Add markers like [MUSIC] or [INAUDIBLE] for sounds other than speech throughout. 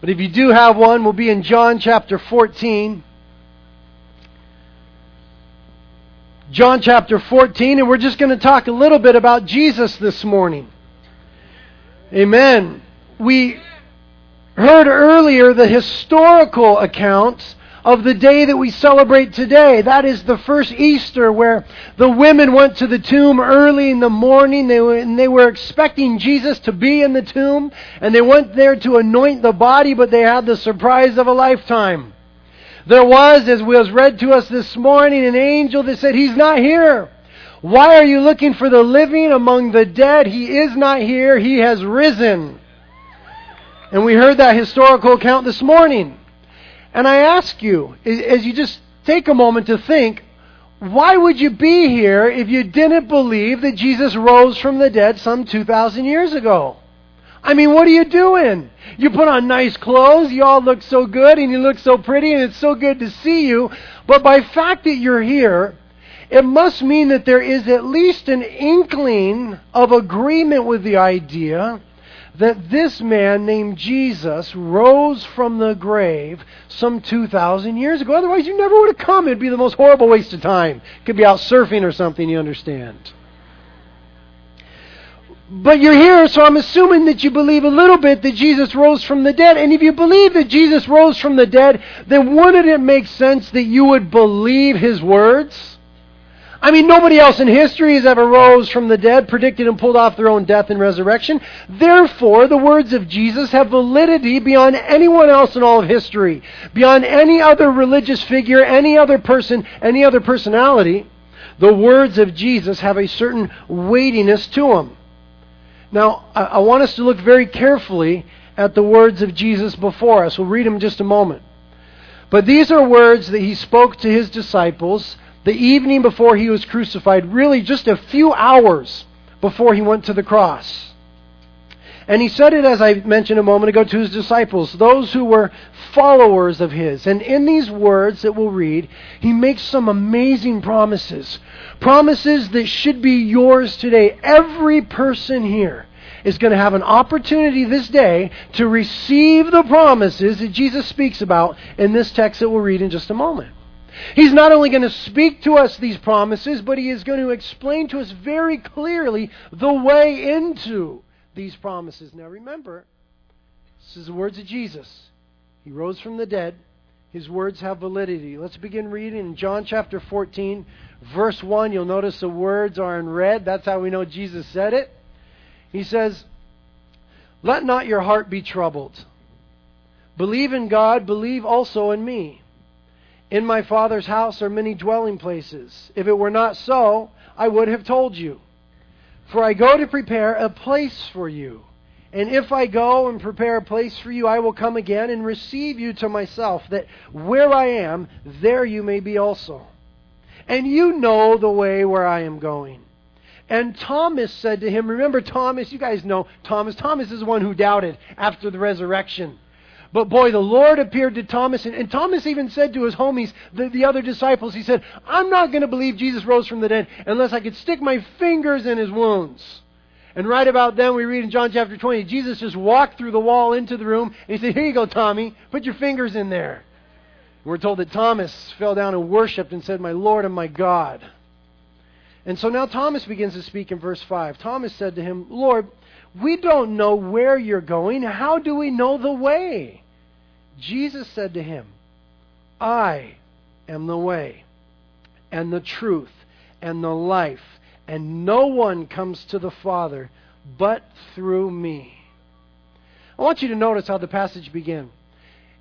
But if you do have one, we'll be in John chapter 14. John chapter 14, and we're just going to talk a little bit about Jesus this morning. Amen. We heard earlier the historical accounts of the day that we celebrate today. That is the first Easter where the women went to the tomb early in the morning they were, and they were expecting Jesus to be in the tomb and they went there to anoint the body but they had the surprise of a lifetime. There was, as was read to us this morning, an angel that said, He's not here. Why are you looking for the living among the dead? He is not here. He has risen. And we heard that historical account this morning. And I ask you, as you just take a moment to think, why would you be here if you didn't believe that Jesus rose from the dead some 2,000 years ago? I mean, what are you doing? You put on nice clothes, you all look so good, and you look so pretty, and it's so good to see you. But by fact that you're here, it must mean that there is at least an inkling of agreement with the idea that this man named Jesus rose from the grave some 2,000 years ago. Otherwise, you never would have come. It'd be the most horrible waste of time. Could be out surfing or something, you understand. But you're here, so I'm assuming that you believe a little bit that Jesus rose from the dead. And if you believe that Jesus rose from the dead, then wouldn't it make sense that you would believe his words? I mean, nobody else in history has ever rose from the dead, predicted and pulled off their own death and resurrection. Therefore, the words of Jesus have validity beyond anyone else in all of history, beyond any other religious figure, any other person, any other personality. The words of Jesus have a certain weightiness to them. Now, I, want us to look very carefully at the words of Jesus before us. We'll read them just a moment. But these are words that he spoke to his disciples the evening before he was crucified, really just a few hours before he went to the cross. And he said it, as I mentioned a moment ago, to his disciples, those who were followers of his. And in these words that we'll read, he makes some amazing promises. Promises that should be yours today. Every person here is going to have an opportunity this day to receive the promises that Jesus speaks about in this text that we'll read in just a moment. He's not only going to speak to us these promises, but he is going to explain to us very clearly the way into these promises. Now remember, this is the words of Jesus. He rose from the dead. His words have validity. Let's begin reading in John chapter 14, verse 1. You'll notice the words are in red. That's how we know Jesus said it. He says, Let not your heart be troubled. Believe in God, believe also in me. In my Father's house are many dwelling places. If it were not so, I would have told you. For I go to prepare a place for you. And if I go and prepare a place for you, I will come again and receive you to myself, that where I am, there you may be also. And you know the way where I am going. And Thomas said to him, Remember Thomas? You guys know Thomas. Thomas is the one who doubted after the resurrection. But boy, the Lord appeared to Thomas, and, and Thomas even said to his homies, the, the other disciples, he said, I'm not going to believe Jesus rose from the dead unless I could stick my fingers in his wounds. And right about then, we read in John chapter 20, Jesus just walked through the wall into the room, and he said, Here you go, Tommy, put your fingers in there. We're told that Thomas fell down and worshiped and said, My Lord and my God. And so now Thomas begins to speak in verse 5. Thomas said to him, Lord, we don't know where you're going. How do we know the way? Jesus said to him, I am the way and the truth and the life, and no one comes to the Father but through me. I want you to notice how the passage begins.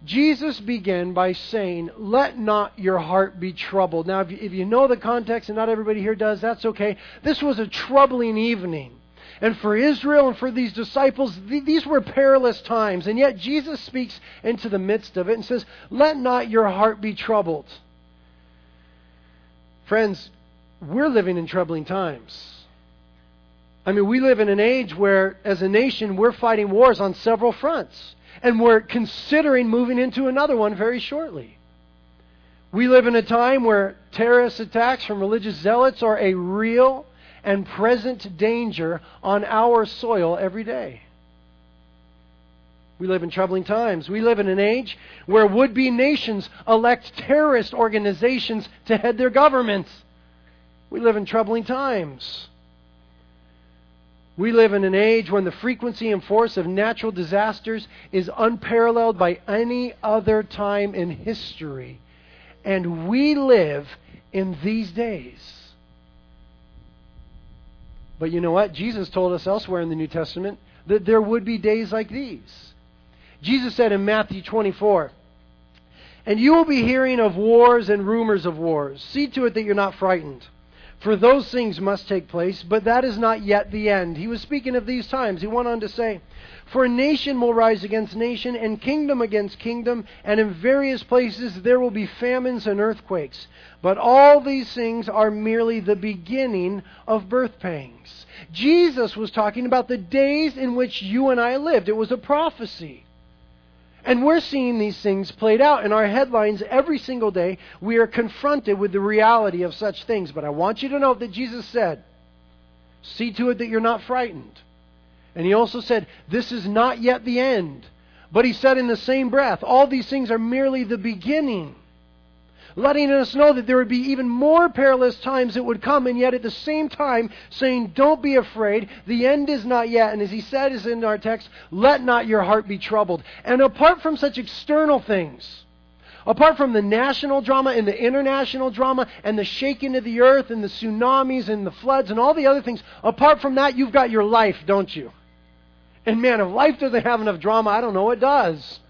Jesus began by saying, Let not your heart be troubled. Now, if you know the context, and not everybody here does, that's okay. This was a troubling evening. And for Israel and for these disciples, these were perilous times. And yet Jesus speaks into the midst of it and says, Let not your heart be troubled. Friends, we're living in troubling times. I mean, we live in an age where, as a nation, we're fighting wars on several fronts. And we're considering moving into another one very shortly. We live in a time where terrorist attacks from religious zealots are a real and present danger on our soil every day. We live in troubling times. We live in an age where would be nations elect terrorist organizations to head their governments. We live in troubling times. We live in an age when the frequency and force of natural disasters is unparalleled by any other time in history. And we live in these days. But you know what? Jesus told us elsewhere in the New Testament that there would be days like these. Jesus said in Matthew 24, And you will be hearing of wars and rumors of wars. See to it that you're not frightened. For those things must take place, but that is not yet the end. He was speaking of these times. He went on to say, For nation will rise against nation, and kingdom against kingdom, and in various places there will be famines and earthquakes. But all these things are merely the beginning of birth pangs. Jesus was talking about the days in which you and I lived. It was a prophecy. And we're seeing these things played out in our headlines every single day. We are confronted with the reality of such things. But I want you to note that Jesus said, See to it that you're not frightened. And he also said, This is not yet the end. But he said in the same breath, All these things are merely the beginning letting us know that there would be even more perilous times that would come, and yet at the same time saying, Don't be afraid, the end is not yet. And as he said is in our text, let not your heart be troubled. And apart from such external things, apart from the national drama and the international drama and the shaking of the earth and the tsunamis and the floods and all the other things, apart from that, you've got your life, don't you? And man, if life doesn't have enough drama, I don't know what does.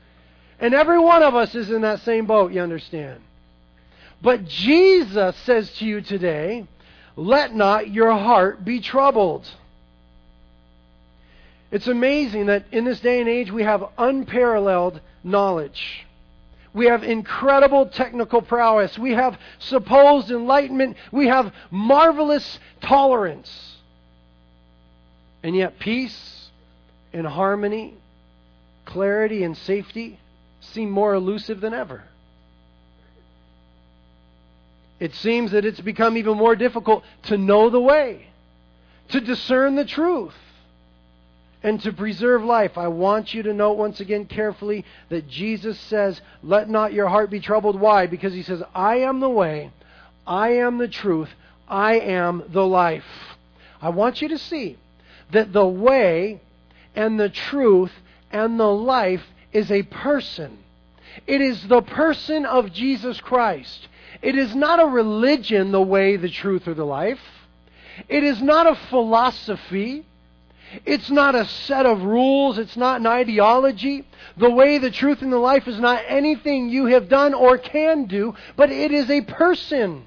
And every one of us is in that same boat, you understand. But Jesus says to you today, let not your heart be troubled. It's amazing that in this day and age we have unparalleled knowledge. We have incredible technical prowess. We have supposed enlightenment. We have marvelous tolerance. And yet, peace and harmony, clarity and safety seem more elusive than ever. It seems that it's become even more difficult to know the way, to discern the truth, and to preserve life. I want you to note once again carefully that Jesus says, Let not your heart be troubled. Why? Because he says, I am the way, I am the truth, I am the life. I want you to see that the way and the truth and the life is a person. It is the person of Jesus Christ. It is not a religion, the way, the truth, or the life. It is not a philosophy. It's not a set of rules. It's not an ideology. The way, the truth, and the life is not anything you have done or can do, but it is a person.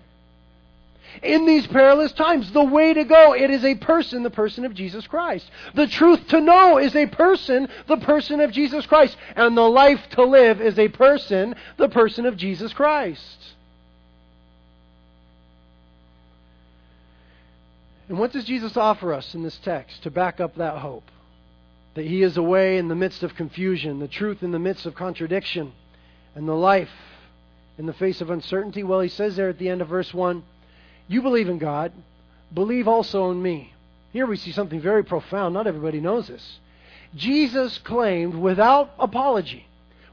In these perilous times, the way to go, it is a person, the person of Jesus Christ. The truth to know is a person, the person of Jesus Christ. And the life to live is a person, the person of Jesus Christ. And what does Jesus offer us in this text to back up that hope? That He is a way in the midst of confusion, the truth in the midst of contradiction, and the life in the face of uncertainty? Well, He says there at the end of verse 1 You believe in God, believe also in me. Here we see something very profound. Not everybody knows this. Jesus claimed without apology,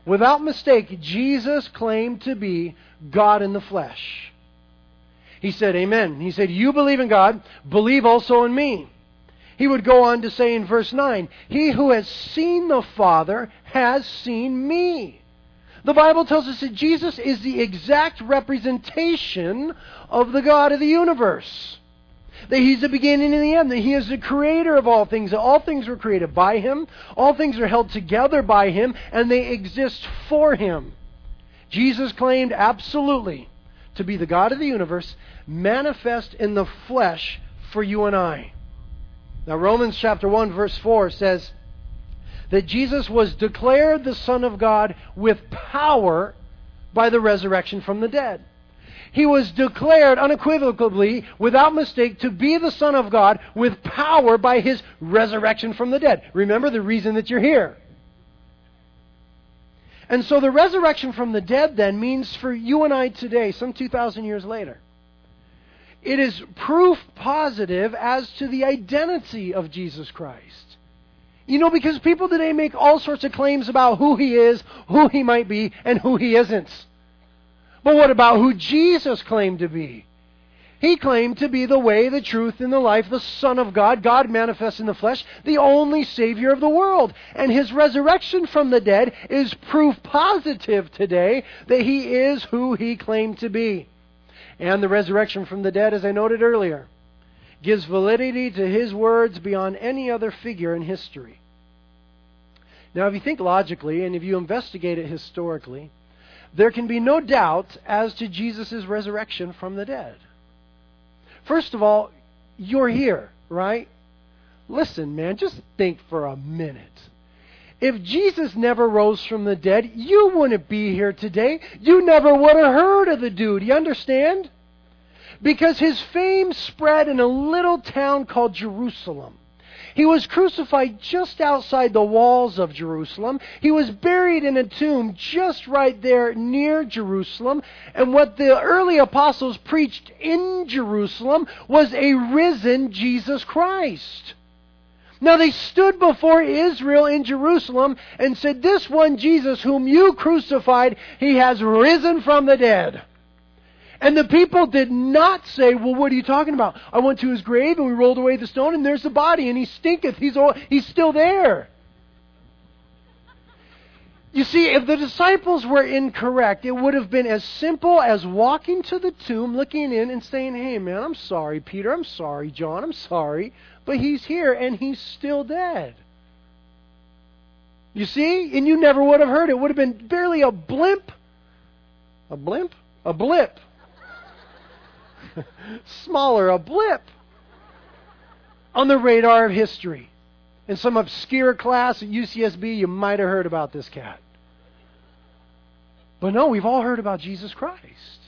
without mistake, Jesus claimed to be God in the flesh. He said, Amen. He said, You believe in God, believe also in me. He would go on to say in verse 9, He who has seen the Father has seen me. The Bible tells us that Jesus is the exact representation of the God of the universe. That He's the beginning and the end, that He is the creator of all things, that all things were created by Him, all things are held together by Him, and they exist for Him. Jesus claimed absolutely to be the God of the universe, manifest in the flesh for you and I. Now, Romans chapter 1, verse 4 says that Jesus was declared the Son of God with power by the resurrection from the dead. He was declared unequivocally, without mistake, to be the Son of God with power by his resurrection from the dead. Remember the reason that you're here. And so the resurrection from the dead then means for you and I today, some 2,000 years later, it is proof positive as to the identity of Jesus Christ. You know, because people today make all sorts of claims about who he is, who he might be, and who he isn't. But what about who Jesus claimed to be? He claimed to be the way, the truth, and the life, the Son of God, God manifest in the flesh, the only Savior of the world. And his resurrection from the dead is proof positive today that he is who he claimed to be. And the resurrection from the dead, as I noted earlier, gives validity to his words beyond any other figure in history. Now, if you think logically and if you investigate it historically, there can be no doubt as to Jesus' resurrection from the dead. First of all, you're here, right? Listen, man, just think for a minute. If Jesus never rose from the dead, you wouldn't be here today. You never would have heard of the dude. You understand? Because his fame spread in a little town called Jerusalem. He was crucified just outside the walls of Jerusalem. He was buried in a tomb just right there near Jerusalem. And what the early apostles preached in Jerusalem was a risen Jesus Christ. Now they stood before Israel in Jerusalem and said, This one Jesus whom you crucified, he has risen from the dead. And the people did not say, Well, what are you talking about? I went to his grave and we rolled away the stone and there's the body and he stinketh. He's, all, he's still there. You see, if the disciples were incorrect, it would have been as simple as walking to the tomb, looking in, and saying, Hey, man, I'm sorry, Peter. I'm sorry, John. I'm sorry. But he's here and he's still dead. You see? And you never would have heard it. It would have been barely a blimp. A blimp? A blip [LAUGHS] smaller, a blip on the radar of history. In some obscure class at UCSB, you might have heard about this cat. But no, we've all heard about Jesus Christ.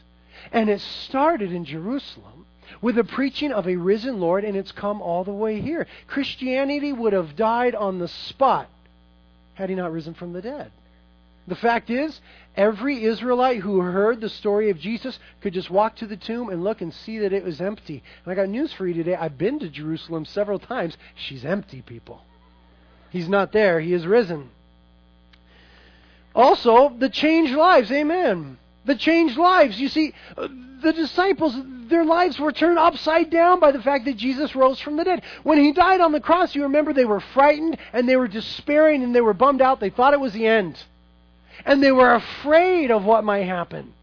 And it started in Jerusalem with the preaching of a risen Lord, and it's come all the way here. Christianity would have died on the spot had he not risen from the dead. The fact is, every Israelite who heard the story of Jesus could just walk to the tomb and look and see that it was empty. And I got news for you today. I've been to Jerusalem several times. She's empty, people. He's not there, He is risen. Also, the changed lives. Amen. The changed lives. You see, the disciples, their lives were turned upside down by the fact that Jesus rose from the dead. When he died on the cross, you remember they were frightened and they were despairing and they were bummed out. They thought it was the end and they were afraid of what might happen.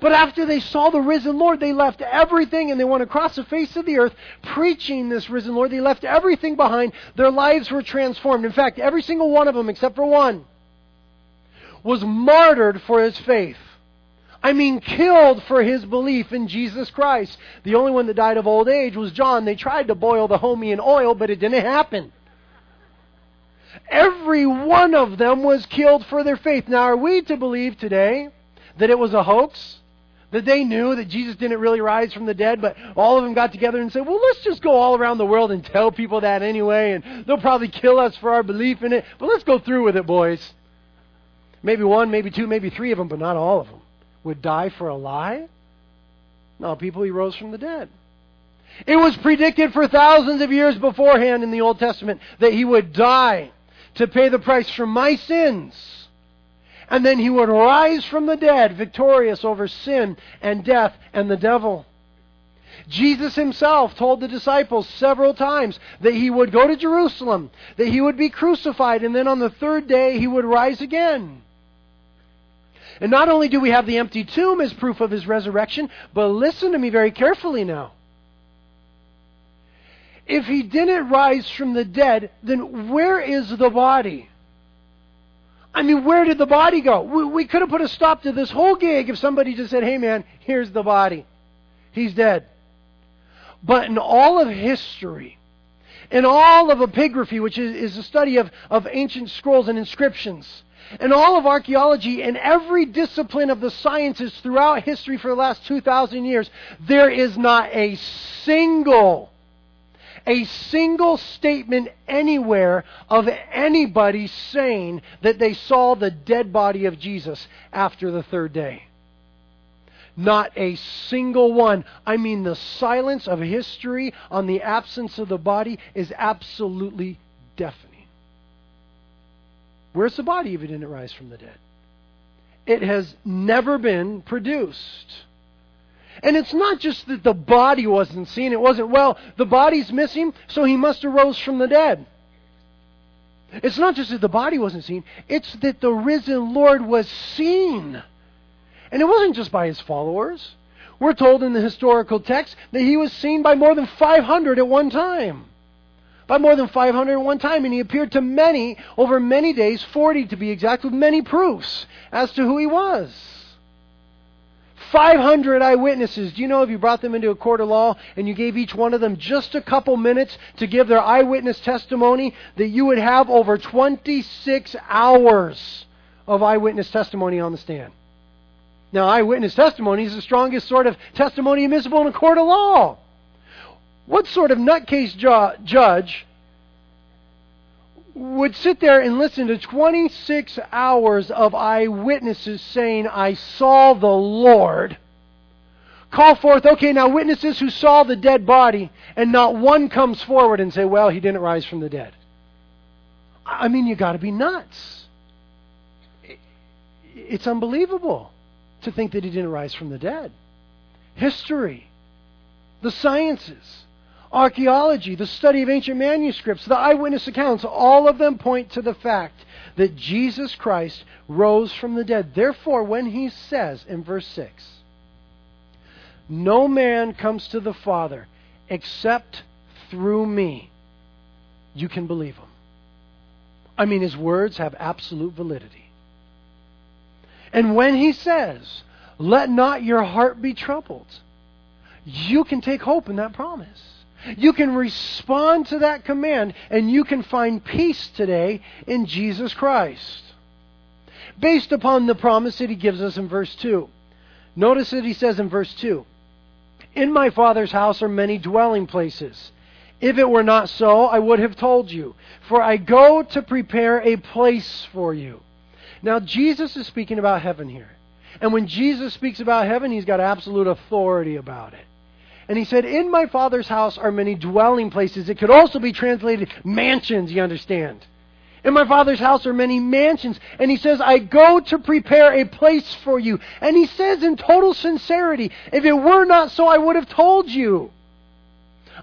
But after they saw the risen Lord, they left everything and they went across the face of the earth preaching this risen Lord. They left everything behind. Their lives were transformed. In fact, every single one of them, except for one, was martyred for his faith. I mean, killed for his belief in Jesus Christ. The only one that died of old age was John. They tried to boil the homie in oil, but it didn't happen. Every one of them was killed for their faith. Now, are we to believe today that it was a hoax? That they knew that Jesus didn't really rise from the dead, but all of them got together and said, well, let's just go all around the world and tell people that anyway, and they'll probably kill us for our belief in it, but let's go through with it, boys. Maybe one, maybe two, maybe three of them, but not all of them, would die for a lie? No, people, he rose from the dead. It was predicted for thousands of years beforehand in the Old Testament that he would die to pay the price for my sins. And then he would rise from the dead, victorious over sin and death and the devil. Jesus himself told the disciples several times that he would go to Jerusalem, that he would be crucified, and then on the third day he would rise again. And not only do we have the empty tomb as proof of his resurrection, but listen to me very carefully now if he didn't rise from the dead, then where is the body? I mean, where did the body go? We, we, could have put a stop to this whole gig if somebody just said, hey man, here's the body. He's dead. But in all of history, in all of epigraphy, which is, is a study of, of ancient scrolls and inscriptions, in all of archaeology, in every discipline of the sciences throughout history for the last 2,000 years, there is not a single a single statement anywhere of anybody saying that they saw the dead body of Jesus after the third day. Not a single one. I mean, the silence of history on the absence of the body is absolutely deafening. Where's the body if he didn't rise from the dead? It has never been produced. And it's not just that the body wasn't seen. It wasn't, well, the body's missing, so he must have rose from the dead. It's not just that the body wasn't seen, it's that the risen Lord was seen. And it wasn't just by his followers. We're told in the historical text that he was seen by more than 500 at one time. By more than 500 at one time. And he appeared to many over many days, 40 to be exact, with many proofs as to who he was. 500 eyewitnesses. Do you know if you brought them into a court of law and you gave each one of them just a couple minutes to give their eyewitness testimony, that you would have over 26 hours of eyewitness testimony on the stand? Now, eyewitness testimony is the strongest sort of testimony admissible in a court of law. What sort of nutcase ju- judge would sit there and listen to 26 hours of eyewitnesses saying, I saw the Lord. Call forth, okay, now witnesses who saw the dead body, and not one comes forward and say, well, he didn't rise from the dead. I mean, you got to be nuts. It's unbelievable to think that he didn't rise from the dead. History, the sciences, archaeology, the study of ancient manuscripts, the eyewitness accounts, all of them point to the fact that Jesus Christ rose from the dead. Therefore, when he says in verse 6, No man comes to the Father except through me, you can believe him. I mean, his words have absolute validity. And when he says, Let not your heart be troubled, you can take hope in that promise. You can respond to that command and you can find peace today in Jesus Christ. Based upon the promise that he gives us in verse 2. Notice that he says in verse 2 In my Father's house are many dwelling places. If it were not so, I would have told you. For I go to prepare a place for you. Now, Jesus is speaking about heaven here. And when Jesus speaks about heaven, he's got absolute authority about it. And he said, In my Father's house are many dwelling places. It could also be translated mansions, you understand. In my Father's house are many mansions. And he says, I go to prepare a place for you. And he says in total sincerity, If it were not so, I would have told you.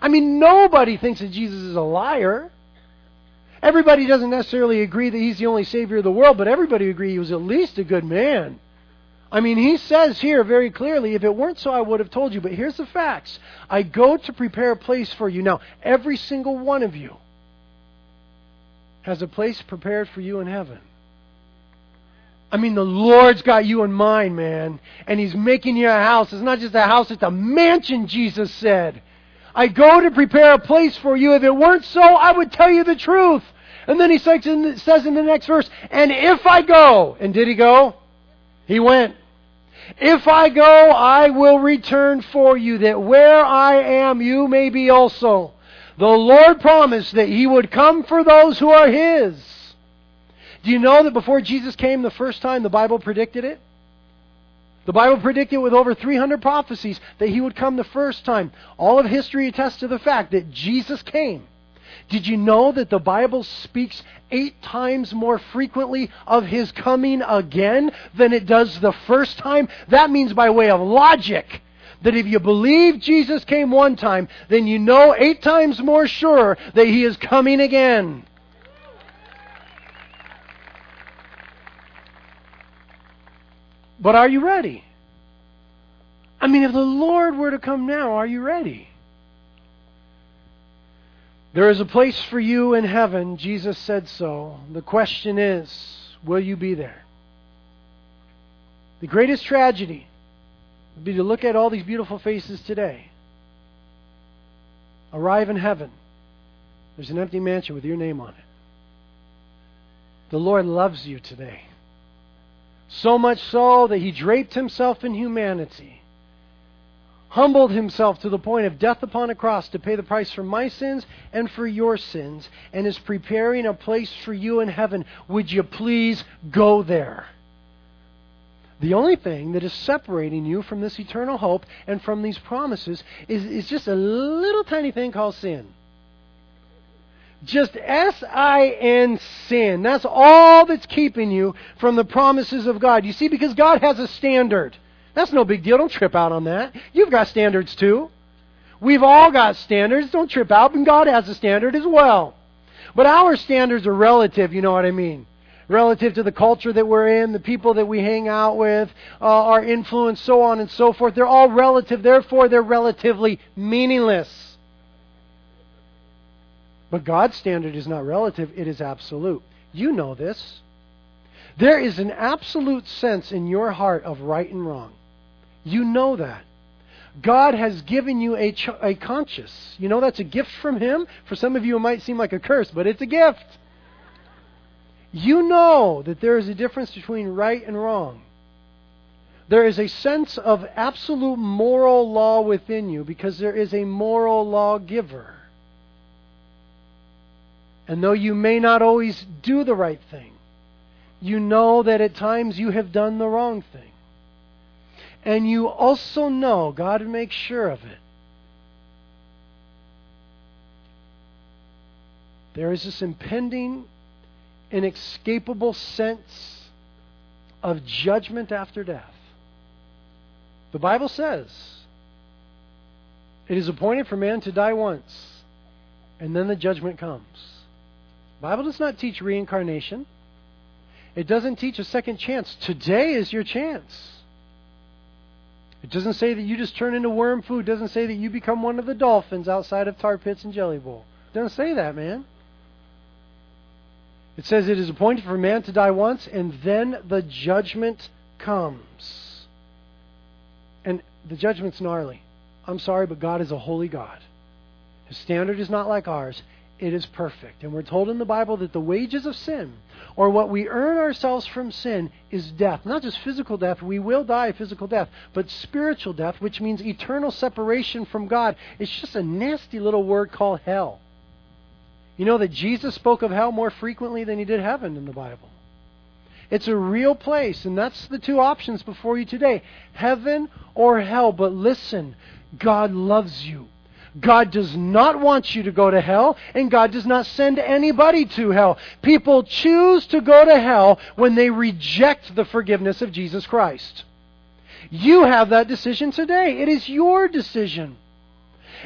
I mean, nobody thinks that Jesus is a liar. Everybody doesn't necessarily agree that he's the only Savior of the world, but everybody agrees he was at least a good man. I mean, he says here very clearly, if it weren't so, I would have told you. But here's the facts I go to prepare a place for you. Now, every single one of you has a place prepared for you in heaven. I mean, the Lord's got you in mind, man. And He's making you a house. It's not just a house, it's a mansion, Jesus said. I go to prepare a place for you. If it weren't so, I would tell you the truth. And then he says in the next verse, and if I go, and did he go? He went. If I go, I will return for you, that where I am, you may be also. The Lord promised that He would come for those who are His. Do you know that before Jesus came the first time, the Bible predicted it? The Bible predicted with over 300 prophecies that He would come the first time. All of history attests to the fact that Jesus came. Did you know that the Bible speaks eight times more frequently of his coming again than it does the first time? That means by way of logic that if you believe Jesus came one time, then you know eight times more sure that he is coming again. But are you ready? I mean, if the Lord were to come now, are you ready? There is a place for you in heaven. Jesus said so. The question is, will you be there? The greatest tragedy would be to look at all these beautiful faces today. Arrive in heaven. There's an empty mansion with your name on it. The Lord loves you today. So much so that he draped himself in humanity humbled himself to the point of death upon a cross to pay the price for my sins and for your sins, and is preparing a place for you in heaven. Would you please go there? The only thing that is separating you from this eternal hope and from these promises is, is just a little tiny thing called sin. Just S I N sin. That's all that's keeping you from the promises of God. You see, because God has a standard. That's no big deal. Don't trip out on that. You've got standards too. We've all got standards. Don't trip out. And God has a standard as well. But our standards are relative, you know what I mean? Relative to the culture that we're in, the people that we hang out with, uh, our influence, so on and so forth. They're all relative. Therefore, they're relatively meaningless. But God's standard is not relative, it is absolute. You know this. There is an absolute sense in your heart of right and wrong. You know that. God has given you a, ch- a conscience. You know that's a gift from Him? For some of you, it might seem like a curse, but it's a gift. You know that there is a difference between right and wrong. There is a sense of absolute moral law within you because there is a moral lawgiver. And though you may not always do the right thing, you know that at times you have done the wrong thing. And you also know, God makes sure of it. There is this impending, inescapable sense of judgment after death. The Bible says it is appointed for man to die once, and then the judgment comes. The Bible does not teach reincarnation. It doesn't teach a second chance. Today is your chance. It doesn't say that you just turn into worm food. It doesn't say that you become one of the dolphins outside of tar pits and jelly bowl. It doesn't say that, man. It says it is appointed for man to die once, and then the judgment comes. And the judgment's gnarly. I'm sorry, but God is a holy God. His standard is not like ours it is perfect. And we're told in the Bible that the wages of sin, or what we earn ourselves from sin, is death. Not just physical death, we will die physical death, but spiritual death, which means eternal separation from God. It's just a nasty little word called hell. You know that Jesus spoke of hell more frequently than he did heaven in the Bible. It's a real place, and that's the two options before you today heaven or hell. But listen, God loves you. God does not want you to go to hell, and God does not send anybody to hell. People choose to go to hell when they reject the forgiveness of Jesus Christ. You have that decision today. It is your decision.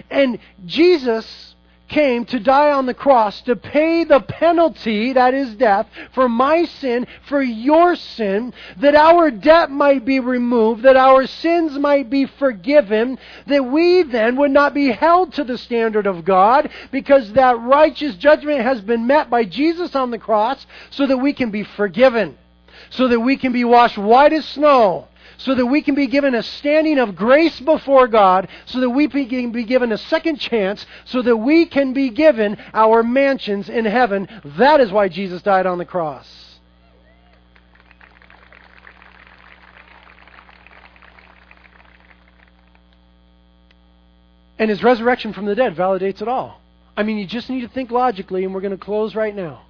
And Jesus came to die on the cross to pay the penalty, that is death, for my sin, for your sin, that our debt might be removed, that our sins might be forgiven, that we then would not be held to the standard of God, because that righteous judgment has been met by Jesus on the cross, so that we can be forgiven, so that we can be washed white as snow so that we can be given a standing of grace before God, so that we can be given a second chance, so that we can be given our mansions in heaven. That is why Jesus died on the cross. And his resurrection from the dead validates it all. I mean, you just need to think logically, and we're going to close right now.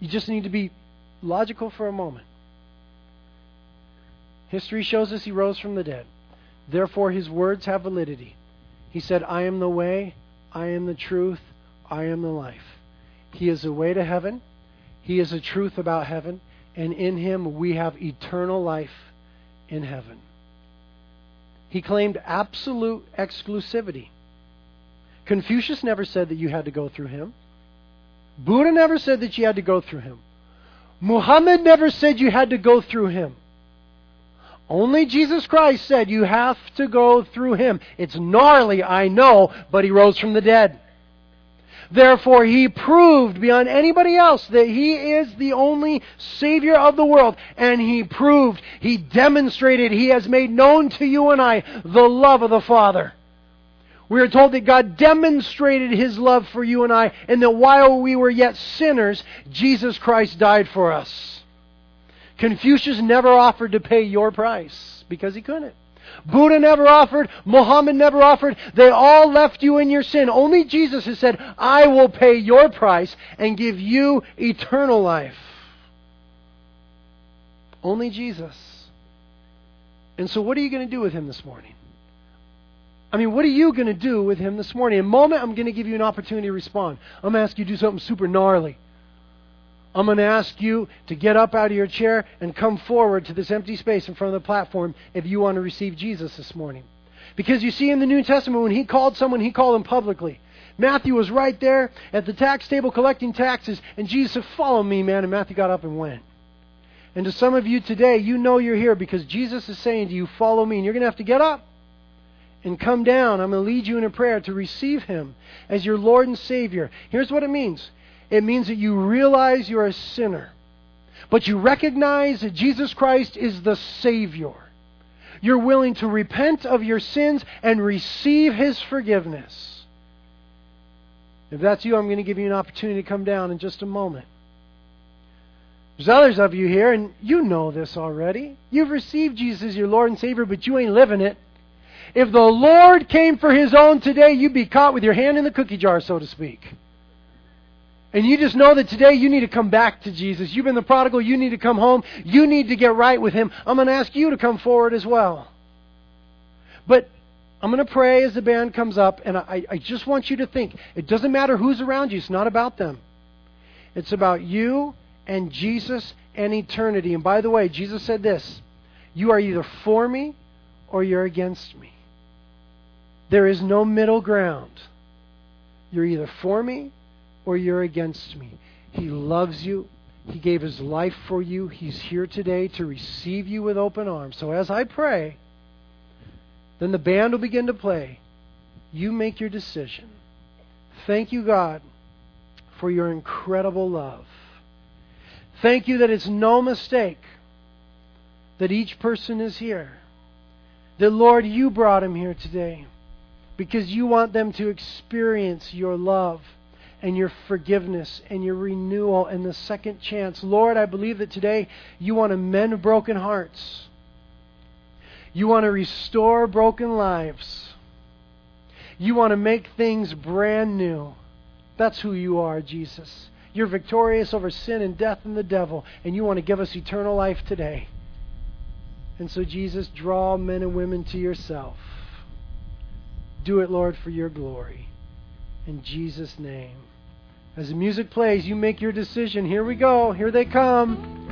You just need to be logical for a moment. History shows us he rose from the dead. Therefore, his words have validity. He said, I am the way, I am the truth, I am the life. He is the way to heaven, he is the truth about heaven, and in him we have eternal life in heaven. He claimed absolute exclusivity. Confucius never said that you had to go through him. Buddha never said that you had to go through him. Muhammad never said you had to go through him. Only Jesus Christ said you have to go through him. It's gnarly, I know, but he rose from the dead. Therefore, he proved beyond anybody else that he is the only Savior of the world. And he proved, he demonstrated, he has made known to you and I the love of the Father. We are told that God demonstrated his love for you and I, and that while we were yet sinners, Jesus Christ died for us. Confucius never offered to pay your price because he couldn't. Buddha never offered. Muhammad never offered. They all left you in your sin. Only Jesus has said, I will pay your price and give you eternal life. Only Jesus. And so, what are you going to do with him this morning? I mean, what are you going to do with him this morning? In a moment, I'm going to give you an opportunity to respond. I'm going to ask you to do something super gnarly. I'm going to ask you to get up out of your chair and come forward to this empty space in front of the platform if you want to receive Jesus this morning. Because you see in the New Testament, when he called someone, he called them publicly. Matthew was right there at the tax table collecting taxes, and Jesus said, Follow me, man. And Matthew got up and went. And to some of you today, you know you're here because Jesus is saying to you, Follow me. And you're going to have to get up and come down. I'm going to lead you in a prayer to receive Him as your Lord and Savior. Here's what it means it means that you realize you're a sinner, but you recognize that Jesus Christ is the Savior. You're willing to repent of your sins and receive His forgiveness. If that's you, I'm going to give you an opportunity to come down in just a moment. There's others of you here, and you know this already. You've received Jesus as your Lord and Savior, but you ain't living it. If the Lord came for his own today, you'd be caught with your hand in the cookie jar, so to speak. And you just know that today you need to come back to Jesus. You've been the prodigal, you need to come home. You need to get right with him. I'm going to ask you to come forward as well. But I'm going to pray as the band comes up, and I, I just want you to think it doesn't matter who's around you, it's not about them. It's about you and Jesus and eternity. And by the way, Jesus said this You are either for me or you're against me. There is no middle ground. You're either for me or you're against me. He loves you. He gave his life for you. He's here today to receive you with open arms. So as I pray, then the band will begin to play. You make your decision. Thank you, God, for your incredible love. Thank you that it's no mistake that each person is here. That, Lord, you brought him here today because you want them to experience your love and your forgiveness and your renewal and the second chance. Lord, I believe that today you want to mend broken hearts. You want to restore broken lives. You want to make things brand new. That's who you are, Jesus. You're victorious over sin and death and the devil, and you want to give us eternal life today. And so, Jesus, draw men and women to yourself. Do it, Lord, for your glory. In Jesus' name. As the music plays, you make your decision. Here we go. Here they come.